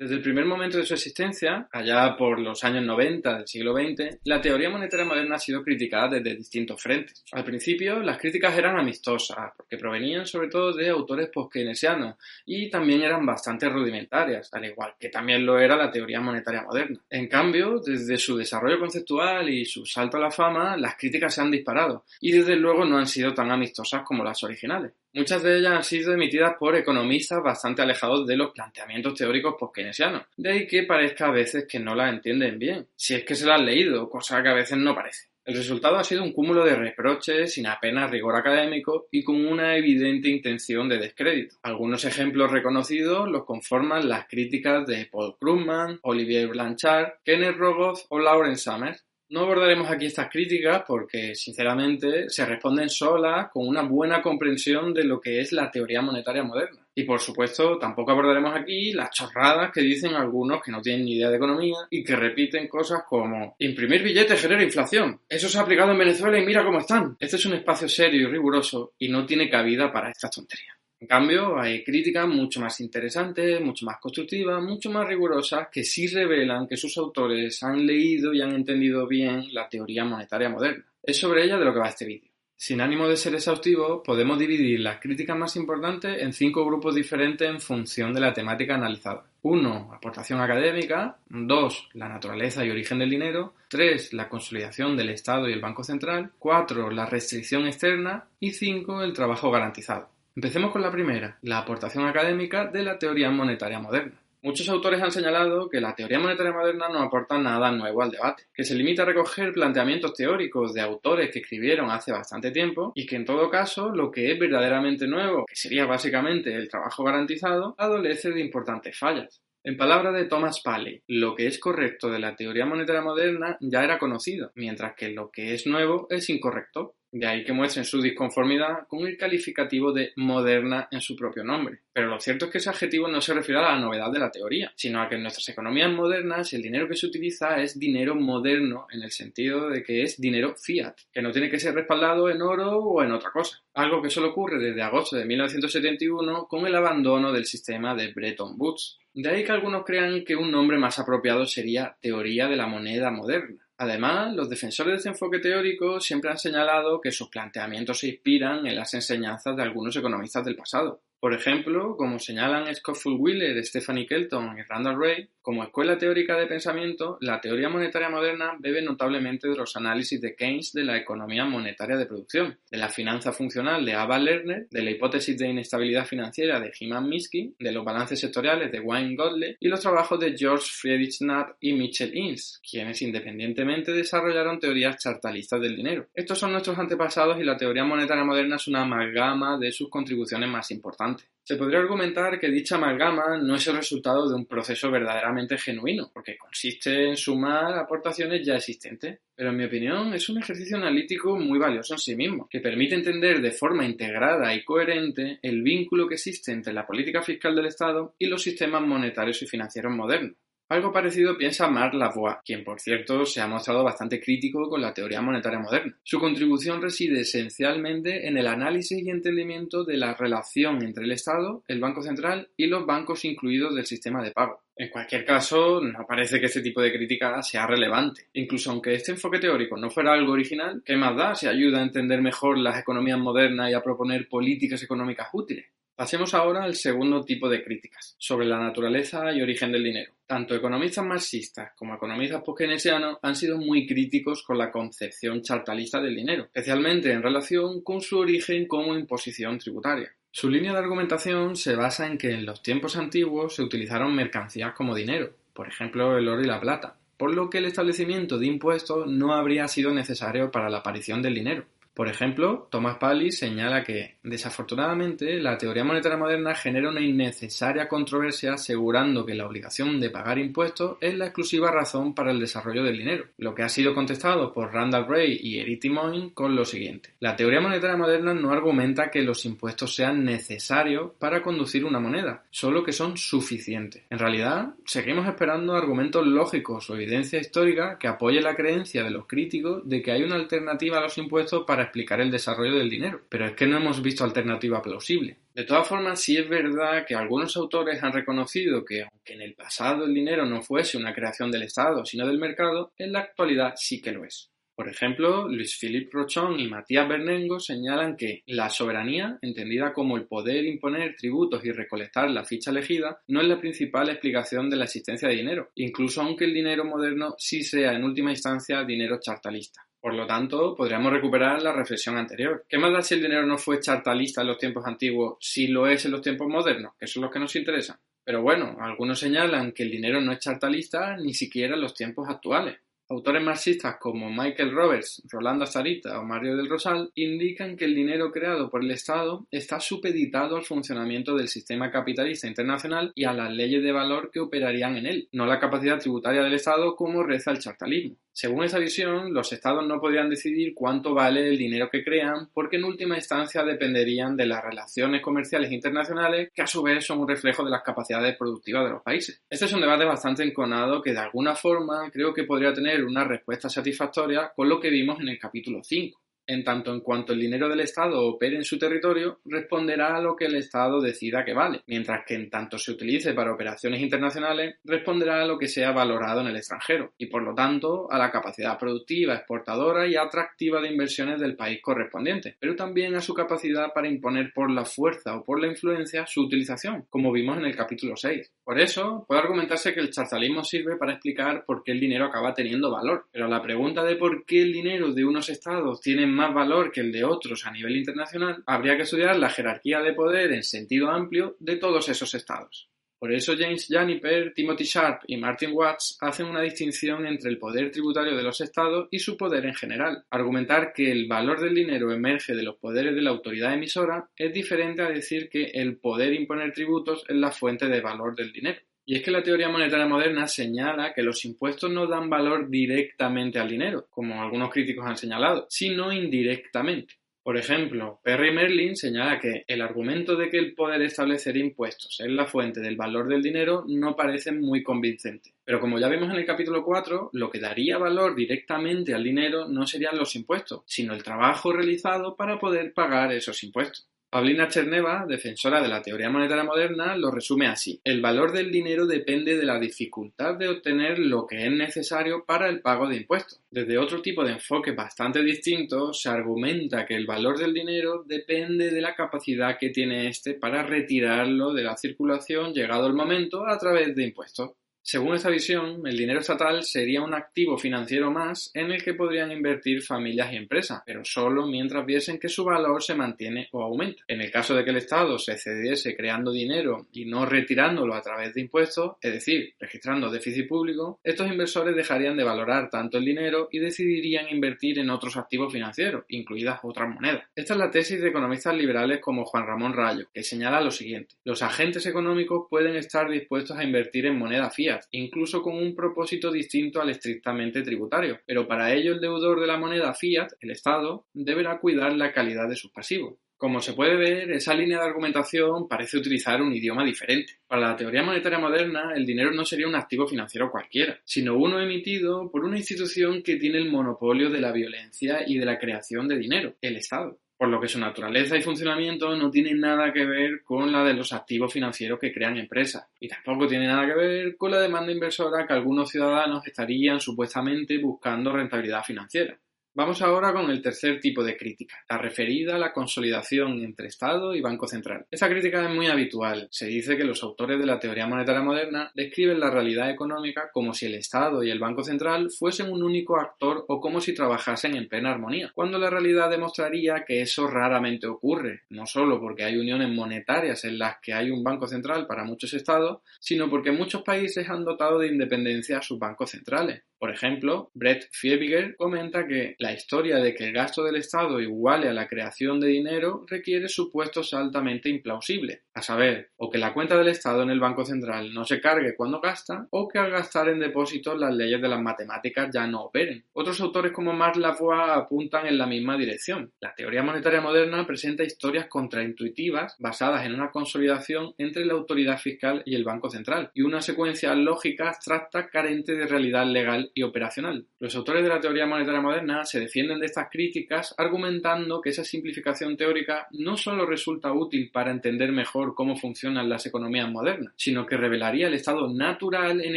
Desde el primer momento de su existencia, allá por los años 90 del siglo XX, la teoría monetaria moderna ha sido criticada desde distintos frentes. Al principio, las críticas eran amistosas, porque provenían sobre todo de autores post-keynesianos y también eran bastante rudimentarias, al igual que también lo era la teoría monetaria moderna. En cambio, desde su desarrollo conceptual y su salto a la fama, las críticas se han disparado y desde luego no han sido tan amistosas como las originales. Muchas de ellas han sido emitidas por economistas bastante alejados de los planteamientos teóricos post-keynesianos, de ahí que parezca a veces que no las entienden bien, si es que se las han leído, cosa que a veces no parece. El resultado ha sido un cúmulo de reproches sin apenas rigor académico y con una evidente intención de descrédito. Algunos ejemplos reconocidos los conforman las críticas de Paul Krugman, Olivier Blanchard, Kenneth Rogoff o Lauren Summers, no abordaremos aquí estas críticas porque, sinceramente, se responden solas con una buena comprensión de lo que es la teoría monetaria moderna. Y, por supuesto, tampoco abordaremos aquí las chorradas que dicen algunos que no tienen ni idea de economía y que repiten cosas como imprimir billetes genera inflación. Eso se ha aplicado en Venezuela y mira cómo están. Este es un espacio serio y riguroso y no tiene cabida para estas tonterías. En cambio, hay críticas mucho más interesantes, mucho más constructivas, mucho más rigurosas, que sí revelan que sus autores han leído y han entendido bien la teoría monetaria moderna. Es sobre ella de lo que va este vídeo. Sin ánimo de ser exhaustivo, podemos dividir las críticas más importantes en cinco grupos diferentes en función de la temática analizada. 1. Aportación académica. 2. La naturaleza y origen del dinero. 3. La consolidación del Estado y el Banco Central. 4. La restricción externa. Y 5. El trabajo garantizado. Empecemos con la primera, la aportación académica de la teoría monetaria moderna. Muchos autores han señalado que la teoría monetaria moderna no aporta nada nuevo al debate, que se limita a recoger planteamientos teóricos de autores que escribieron hace bastante tiempo y que en todo caso lo que es verdaderamente nuevo, que sería básicamente el trabajo garantizado, adolece de importantes fallas. En palabras de Thomas Paley, lo que es correcto de la teoría monetaria moderna ya era conocido, mientras que lo que es nuevo es incorrecto. De ahí que muestren su disconformidad con el calificativo de moderna en su propio nombre. Pero lo cierto es que ese adjetivo no se refiere a la novedad de la teoría, sino a que en nuestras economías modernas el dinero que se utiliza es dinero moderno en el sentido de que es dinero fiat, que no tiene que ser respaldado en oro o en otra cosa. Algo que solo ocurre desde agosto de 1971 con el abandono del sistema de Bretton Woods. De ahí que algunos crean que un nombre más apropiado sería teoría de la moneda moderna. Además, los defensores de este enfoque teórico siempre han señalado que sus planteamientos se inspiran en las enseñanzas de algunos economistas del pasado. Por ejemplo, como señalan Scott Fulwiller, Stephanie Kelton y Randall Ray, como escuela teórica de pensamiento, la teoría monetaria moderna bebe notablemente de los análisis de Keynes de la economía monetaria de producción, de la finanza funcional de Ava Lerner, de la hipótesis de inestabilidad financiera de Hyman Minsky, de los balances sectoriales de Wayne Godley y los trabajos de George Friedrich Knapp y Mitchell Innes, quienes independientemente desarrollaron teorías chartalistas del dinero. Estos son nuestros antepasados y la teoría monetaria moderna es una amalgama de sus contribuciones más importantes. Se podría argumentar que dicha amalgama no es el resultado de un proceso verdaderamente genuino, porque consiste en sumar aportaciones ya existentes. Pero en mi opinión es un ejercicio analítico muy valioso en sí mismo, que permite entender de forma integrada y coherente el vínculo que existe entre la política fiscal del Estado y los sistemas monetarios y financieros modernos. Algo parecido piensa Marc Lavoie, quien por cierto se ha mostrado bastante crítico con la teoría monetaria moderna. Su contribución reside esencialmente en el análisis y entendimiento de la relación entre el Estado, el Banco Central y los bancos incluidos del sistema de pago. En cualquier caso, no parece que este tipo de crítica sea relevante. Incluso aunque este enfoque teórico no fuera algo original, ¿qué más da si ayuda a entender mejor las economías modernas y a proponer políticas económicas útiles? Pasemos ahora al segundo tipo de críticas, sobre la naturaleza y origen del dinero. Tanto economistas marxistas como economistas postkeynesianos han sido muy críticos con la concepción chartalista del dinero, especialmente en relación con su origen como imposición tributaria. Su línea de argumentación se basa en que en los tiempos antiguos se utilizaron mercancías como dinero, por ejemplo el oro y la plata, por lo que el establecimiento de impuestos no habría sido necesario para la aparición del dinero. Por ejemplo, Thomas Paley señala que, desafortunadamente, la teoría monetaria moderna genera una innecesaria controversia asegurando que la obligación de pagar impuestos es la exclusiva razón para el desarrollo del dinero, lo que ha sido contestado por Randall Gray y Eric Timoin con lo siguiente. La teoría monetaria moderna no argumenta que los impuestos sean necesarios para conducir una moneda, solo que son suficientes. En realidad, seguimos esperando argumentos lógicos o evidencia histórica que apoye la creencia de los críticos de que hay una alternativa a los impuestos para explicar el desarrollo del dinero, pero es que no hemos visto alternativa plausible. De todas formas, sí es verdad que algunos autores han reconocido que, aunque en el pasado el dinero no fuese una creación del Estado, sino del mercado, en la actualidad sí que lo es. Por ejemplo, Luis Philippe Rochon y Matías Bernengo señalan que la soberanía, entendida como el poder imponer tributos y recolectar la ficha elegida, no es la principal explicación de la existencia de dinero, incluso aunque el dinero moderno sí sea en última instancia dinero chartalista. Por lo tanto, podríamos recuperar la reflexión anterior. ¿Qué más da si el dinero no fue chartalista en los tiempos antiguos, si lo es en los tiempos modernos, que son los que nos interesan? Pero bueno, algunos señalan que el dinero no es chartalista ni siquiera en los tiempos actuales. Autores marxistas como Michael Roberts, Rolando Azarita o Mario del Rosal indican que el dinero creado por el Estado está supeditado al funcionamiento del sistema capitalista internacional y a las leyes de valor que operarían en él, no la capacidad tributaria del Estado como reza el chartalismo. Según esa visión, los estados no podrían decidir cuánto vale el dinero que crean porque en última instancia dependerían de las relaciones comerciales internacionales que a su vez son un reflejo de las capacidades productivas de los países. Este es un debate bastante enconado que de alguna forma creo que podría tener una respuesta satisfactoria con lo que vimos en el capítulo 5 en tanto en cuanto el dinero del Estado opere en su territorio, responderá a lo que el Estado decida que vale, mientras que en tanto se utilice para operaciones internacionales, responderá a lo que sea valorado en el extranjero, y por lo tanto a la capacidad productiva, exportadora y atractiva de inversiones del país correspondiente, pero también a su capacidad para imponer por la fuerza o por la influencia su utilización, como vimos en el capítulo 6. Por eso, puede argumentarse que el charzalismo sirve para explicar por qué el dinero acaba teniendo valor, pero la pregunta de por qué el dinero de unos estados tiene más valor que el de otros a nivel internacional, habría que estudiar la jerarquía de poder en sentido amplio de todos esos estados. Por eso James Janiper, Timothy Sharp y Martin Watts hacen una distinción entre el poder tributario de los estados y su poder en general. Argumentar que el valor del dinero emerge de los poderes de la autoridad emisora es diferente a decir que el poder imponer tributos es la fuente de valor del dinero. Y es que la teoría monetaria moderna señala que los impuestos no dan valor directamente al dinero, como algunos críticos han señalado, sino indirectamente. Por ejemplo, Perry Merlin señala que el argumento de que el poder establecer impuestos es la fuente del valor del dinero no parece muy convincente. Pero como ya vimos en el capítulo 4, lo que daría valor directamente al dinero no serían los impuestos, sino el trabajo realizado para poder pagar esos impuestos. Paulina Cherneva, defensora de la teoría monetaria moderna, lo resume así. El valor del dinero depende de la dificultad de obtener lo que es necesario para el pago de impuestos. Desde otro tipo de enfoque bastante distinto, se argumenta que el valor del dinero depende de la capacidad que tiene éste para retirarlo de la circulación llegado el momento a través de impuestos. Según esta visión, el dinero estatal sería un activo financiero más en el que podrían invertir familias y empresas, pero solo mientras viesen que su valor se mantiene o aumenta. En el caso de que el Estado se cediese creando dinero y no retirándolo a través de impuestos, es decir, registrando déficit público, estos inversores dejarían de valorar tanto el dinero y decidirían invertir en otros activos financieros, incluidas otras monedas. Esta es la tesis de economistas liberales como Juan Ramón Rayo, que señala lo siguiente. Los agentes económicos pueden estar dispuestos a invertir en moneda fiat incluso con un propósito distinto al estrictamente tributario, pero para ello el deudor de la moneda fiat, el Estado, deberá cuidar la calidad de sus pasivos. Como se puede ver, esa línea de argumentación parece utilizar un idioma diferente. Para la teoría monetaria moderna, el dinero no sería un activo financiero cualquiera, sino uno emitido por una institución que tiene el monopolio de la violencia y de la creación de dinero, el Estado por lo que su naturaleza y funcionamiento no tienen nada que ver con la de los activos financieros que crean empresas, y tampoco tiene nada que ver con la demanda inversora que algunos ciudadanos estarían supuestamente buscando rentabilidad financiera. Vamos ahora con el tercer tipo de crítica, la referida a la consolidación entre Estado y Banco Central. Esta crítica es muy habitual. Se dice que los autores de la teoría monetaria moderna describen la realidad económica como si el Estado y el Banco Central fuesen un único actor o como si trabajasen en plena armonía, cuando la realidad demostraría que eso raramente ocurre, no solo porque hay uniones monetarias en las que hay un Banco Central para muchos Estados, sino porque muchos países han dotado de independencia a sus bancos centrales. Por ejemplo, Brett Fiebiger comenta que la historia de que el gasto del Estado iguale a la creación de dinero requiere supuestos altamente implausibles, a saber, o que la cuenta del Estado en el Banco Central no se cargue cuando gasta, o que al gastar en depósitos las leyes de las matemáticas ya no operen. Otros autores como Marc Lavoie apuntan en la misma dirección. La teoría monetaria moderna presenta historias contraintuitivas basadas en una consolidación entre la autoridad fiscal y el Banco Central, y una secuencia lógica abstracta carente de realidad legal y operacional. Los autores de la teoría monetaria moderna se defienden de estas críticas argumentando que esa simplificación teórica no solo resulta útil para entender mejor cómo funcionan las economías modernas, sino que revelaría el estado natural en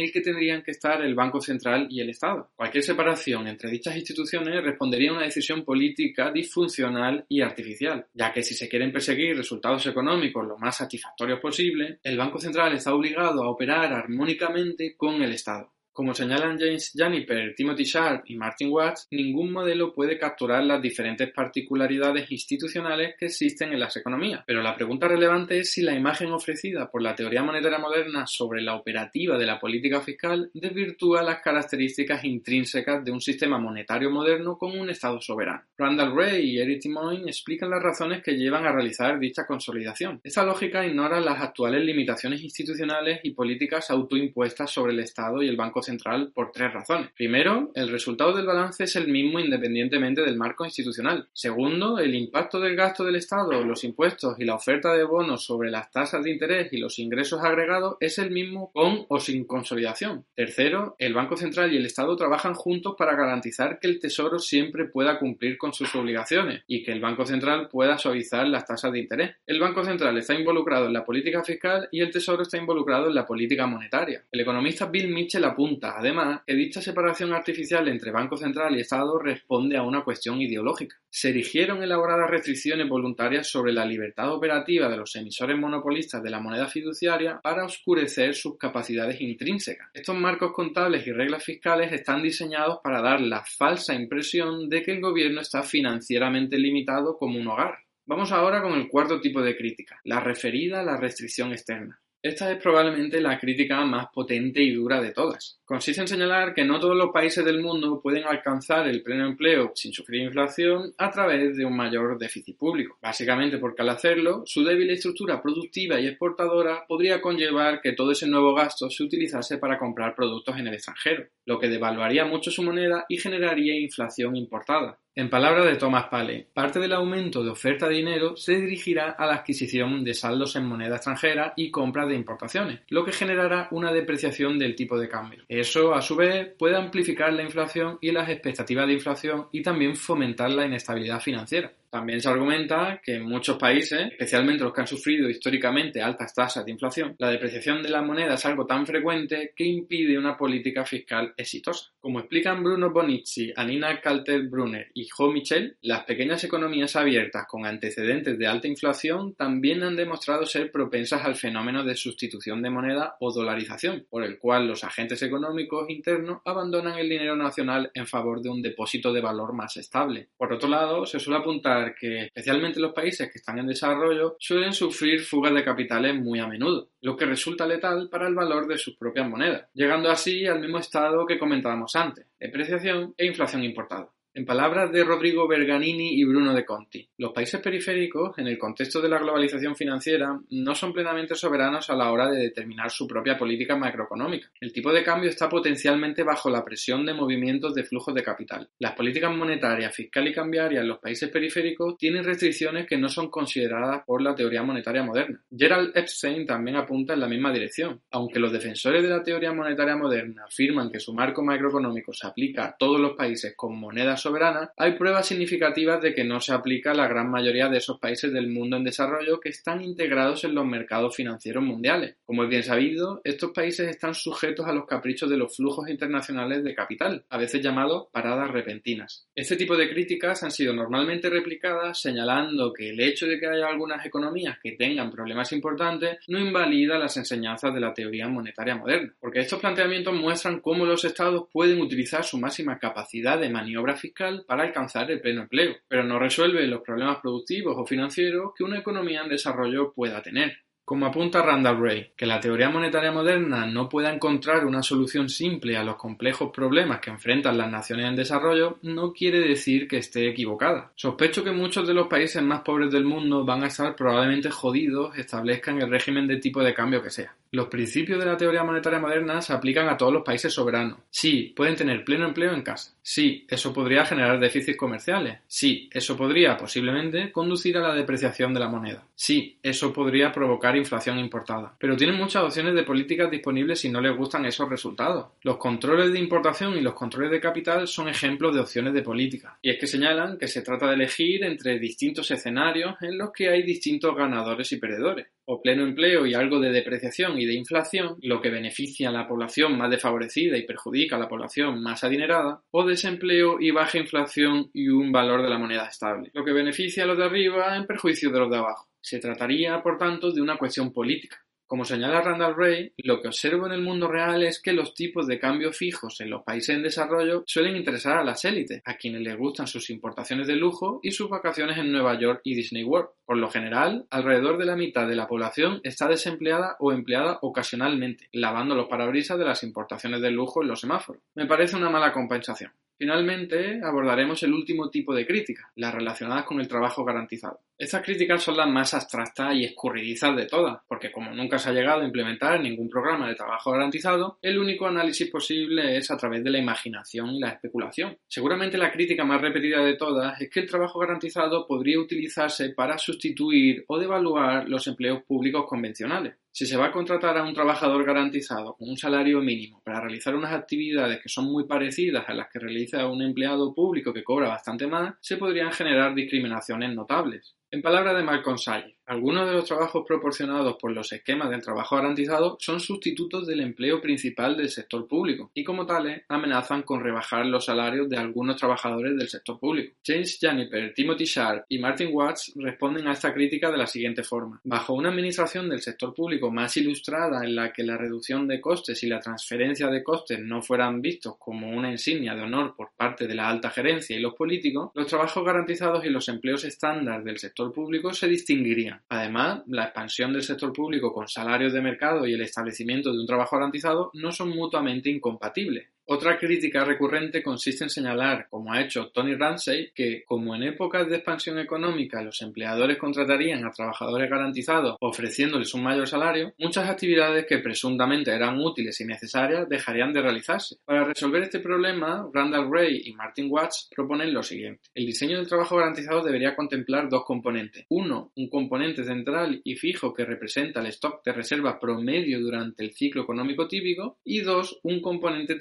el que tendrían que estar el Banco Central y el Estado. Cualquier separación entre dichas instituciones respondería a una decisión política disfuncional y artificial, ya que si se quieren perseguir resultados económicos lo más satisfactorios posible, el Banco Central está obligado a operar armónicamente con el Estado. Como señalan James Juniper, Timothy Sharp y Martin Watts, ningún modelo puede capturar las diferentes particularidades institucionales que existen en las economías. Pero la pregunta relevante es si la imagen ofrecida por la teoría monetaria moderna sobre la operativa de la política fiscal desvirtúa las características intrínsecas de un sistema monetario moderno con un Estado soberano. Randall Ray y Eric Timoin explican las razones que llevan a realizar dicha consolidación. Esta lógica ignora las actuales limitaciones institucionales y políticas autoimpuestas sobre el Estado y el Banco Central por tres razones. Primero, el resultado del balance es el mismo independientemente del marco institucional. Segundo, el impacto del gasto del Estado, los impuestos y la oferta de bonos sobre las tasas de interés y los ingresos agregados es el mismo con o sin consolidación. Tercero, el Banco Central y el Estado trabajan juntos para garantizar que el Tesoro siempre pueda cumplir con sus obligaciones y que el Banco Central pueda suavizar las tasas de interés. El Banco Central está involucrado en la política fiscal y el Tesoro está involucrado en la política monetaria. El economista Bill Mitchell apunta además, que dicha separación artificial entre Banco Central y Estado responde a una cuestión ideológica. Se erigieron elaboradas restricciones voluntarias sobre la libertad operativa de los emisores monopolistas de la moneda fiduciaria para oscurecer sus capacidades intrínsecas. Estos marcos contables y reglas fiscales están diseñados para dar la falsa impresión de que el gobierno está financieramente limitado como un hogar. Vamos ahora con el cuarto tipo de crítica, la referida a la restricción externa. Esta es probablemente la crítica más potente y dura de todas. Consiste en señalar que no todos los países del mundo pueden alcanzar el pleno empleo sin sufrir inflación a través de un mayor déficit público. Básicamente porque al hacerlo, su débil estructura productiva y exportadora podría conllevar que todo ese nuevo gasto se utilizase para comprar productos en el extranjero, lo que devaluaría mucho su moneda y generaría inflación importada. En palabras de Thomas Paley, parte del aumento de oferta de dinero se dirigirá a la adquisición de saldos en moneda extranjera y compra de importaciones, lo que generará una depreciación del tipo de cambio. Eso, a su vez, puede amplificar la inflación y las expectativas de inflación y también fomentar la inestabilidad financiera. También se argumenta que en muchos países, especialmente los que han sufrido históricamente altas tasas de inflación, la depreciación de la moneda es algo tan frecuente que impide una política fiscal exitosa. Como explican Bruno Bonici, Anina Kalter-Brunner y Jo Michel, las pequeñas economías abiertas con antecedentes de alta inflación también han demostrado ser propensas al fenómeno de sustitución de moneda o dolarización, por el cual los agentes económicos internos abandonan el dinero nacional en favor de un depósito de valor más estable. Por otro lado, se suele apuntar que especialmente los países que están en desarrollo suelen sufrir fugas de capitales muy a menudo, lo que resulta letal para el valor de sus propias monedas, llegando así al mismo estado que comentábamos antes, depreciación e inflación importada. En palabras de Rodrigo Berganini y Bruno de Conti, los países periféricos, en el contexto de la globalización financiera, no son plenamente soberanos a la hora de determinar su propia política macroeconómica. El tipo de cambio está potencialmente bajo la presión de movimientos de flujos de capital. Las políticas monetarias, fiscal y cambiarias en los países periféricos tienen restricciones que no son consideradas por la teoría monetaria moderna. Gerald Epstein también apunta en la misma dirección. Aunque los defensores de la teoría monetaria moderna afirman que su marco macroeconómico se aplica a todos los países con monedas soberana, hay pruebas significativas de que no se aplica a la gran mayoría de esos países del mundo en desarrollo que están integrados en los mercados financieros mundiales. Como es bien sabido, estos países están sujetos a los caprichos de los flujos internacionales de capital, a veces llamados paradas repentinas. Este tipo de críticas han sido normalmente replicadas señalando que el hecho de que haya algunas economías que tengan problemas importantes no invalida las enseñanzas de la teoría monetaria moderna, porque estos planteamientos muestran cómo los estados pueden utilizar su máxima capacidad de maniobra fiscal para alcanzar el pleno empleo, pero no resuelve los problemas productivos o financieros que una economía en desarrollo pueda tener. Como apunta Randall Wray, que la teoría monetaria moderna no pueda encontrar una solución simple a los complejos problemas que enfrentan las naciones en desarrollo, no quiere decir que esté equivocada. Sospecho que muchos de los países más pobres del mundo van a estar probablemente jodidos establezcan el régimen de tipo de cambio que sea. Los principios de la teoría monetaria moderna se aplican a todos los países soberanos. Sí, pueden tener pleno empleo en casa. Sí, eso podría generar déficits comerciales. Sí, eso podría posiblemente conducir a la depreciación de la moneda. Sí, eso podría provocar inflación importada. Pero tienen muchas opciones de políticas disponibles si no les gustan esos resultados. Los controles de importación y los controles de capital son ejemplos de opciones de política. Y es que señalan que se trata de elegir entre distintos escenarios en los que hay distintos ganadores y perdedores o pleno empleo y algo de depreciación y de inflación, lo que beneficia a la población más desfavorecida y perjudica a la población más adinerada, o desempleo y baja inflación y un valor de la moneda estable, lo que beneficia a los de arriba en perjuicio de los de abajo. Se trataría, por tanto, de una cuestión política, como señala Randall Ray, lo que observo en el mundo real es que los tipos de cambio fijos en los países en desarrollo suelen interesar a las élites, a quienes les gustan sus importaciones de lujo y sus vacaciones en Nueva York y Disney World. Por lo general, alrededor de la mitad de la población está desempleada o empleada ocasionalmente, lavando los parabrisas de las importaciones de lujo en los semáforos. Me parece una mala compensación. Finalmente, abordaremos el último tipo de críticas, las relacionadas con el trabajo garantizado. Estas críticas son las más abstractas y escurridizas de todas, porque como nunca se ha llegado a implementar ningún programa de trabajo garantizado, el único análisis posible es a través de la imaginación y la especulación. Seguramente la crítica más repetida de todas es que el trabajo garantizado podría utilizarse para sustituir o devaluar los empleos públicos convencionales. Si se va a contratar a un trabajador garantizado con un salario mínimo para realizar unas actividades que son muy parecidas a las que realiza un empleado público que cobra bastante más, se podrían generar discriminaciones notables. En palabras de Malcolm Salle, algunos de los trabajos proporcionados por los esquemas del trabajo garantizado son sustitutos del empleo principal del sector público y como tales amenazan con rebajar los salarios de algunos trabajadores del sector público. James Janiper, Timothy Sharp y Martin Watts responden a esta crítica de la siguiente forma. Bajo una administración del sector público más ilustrada en la que la reducción de costes y la transferencia de costes no fueran vistos como una insignia de honor por parte de la alta gerencia y los políticos, los trabajos garantizados y los empleos estándar del sector público se distinguirían. Además, la expansión del sector público con salarios de mercado y el establecimiento de un trabajo garantizado no son mutuamente incompatibles. Otra crítica recurrente consiste en señalar, como ha hecho Tony Ramsey, que como en épocas de expansión económica los empleadores contratarían a trabajadores garantizados ofreciéndoles un mayor salario, muchas actividades que presuntamente eran útiles y necesarias dejarían de realizarse. Para resolver este problema, Randall Gray y Martin Watts proponen lo siguiente. El diseño del trabajo garantizado debería contemplar dos componentes. Uno, un componente central y fijo que representa el stock de reserva promedio durante el ciclo económico típico y dos, un componente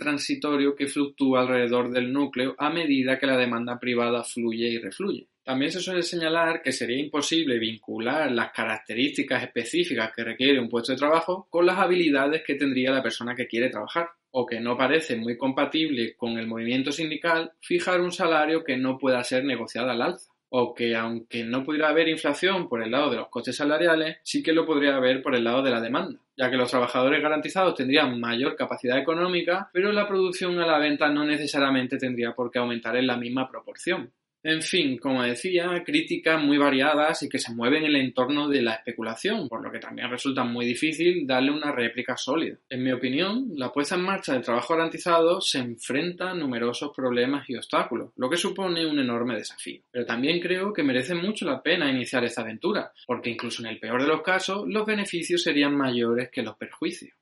que fluctúa alrededor del núcleo a medida que la demanda privada fluye y refluye. También se suele señalar que sería imposible vincular las características específicas que requiere un puesto de trabajo con las habilidades que tendría la persona que quiere trabajar, o que no parece muy compatible con el movimiento sindical fijar un salario que no pueda ser negociado al alza o que aunque no pudiera haber inflación por el lado de los costes salariales, sí que lo podría haber por el lado de la demanda, ya que los trabajadores garantizados tendrían mayor capacidad económica, pero la producción a la venta no necesariamente tendría por qué aumentar en la misma proporción. En fin, como decía, críticas muy variadas y que se mueven en el entorno de la especulación, por lo que también resulta muy difícil darle una réplica sólida. En mi opinión, la puesta en marcha del trabajo garantizado se enfrenta a numerosos problemas y obstáculos, lo que supone un enorme desafío. Pero también creo que merece mucho la pena iniciar esta aventura, porque incluso en el peor de los casos, los beneficios serían mayores que los perjuicios.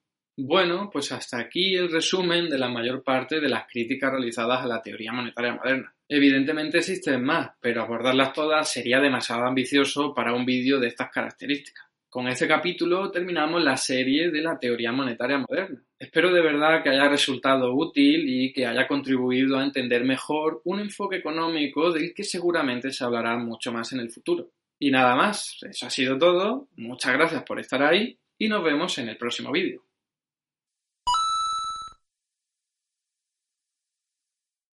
Bueno, pues hasta aquí el resumen de la mayor parte de las críticas realizadas a la teoría monetaria moderna. Evidentemente existen más, pero abordarlas todas sería demasiado ambicioso para un vídeo de estas características. Con este capítulo terminamos la serie de la teoría monetaria moderna. Espero de verdad que haya resultado útil y que haya contribuido a entender mejor un enfoque económico del que seguramente se hablará mucho más en el futuro. Y nada más, eso ha sido todo. Muchas gracias por estar ahí y nos vemos en el próximo vídeo.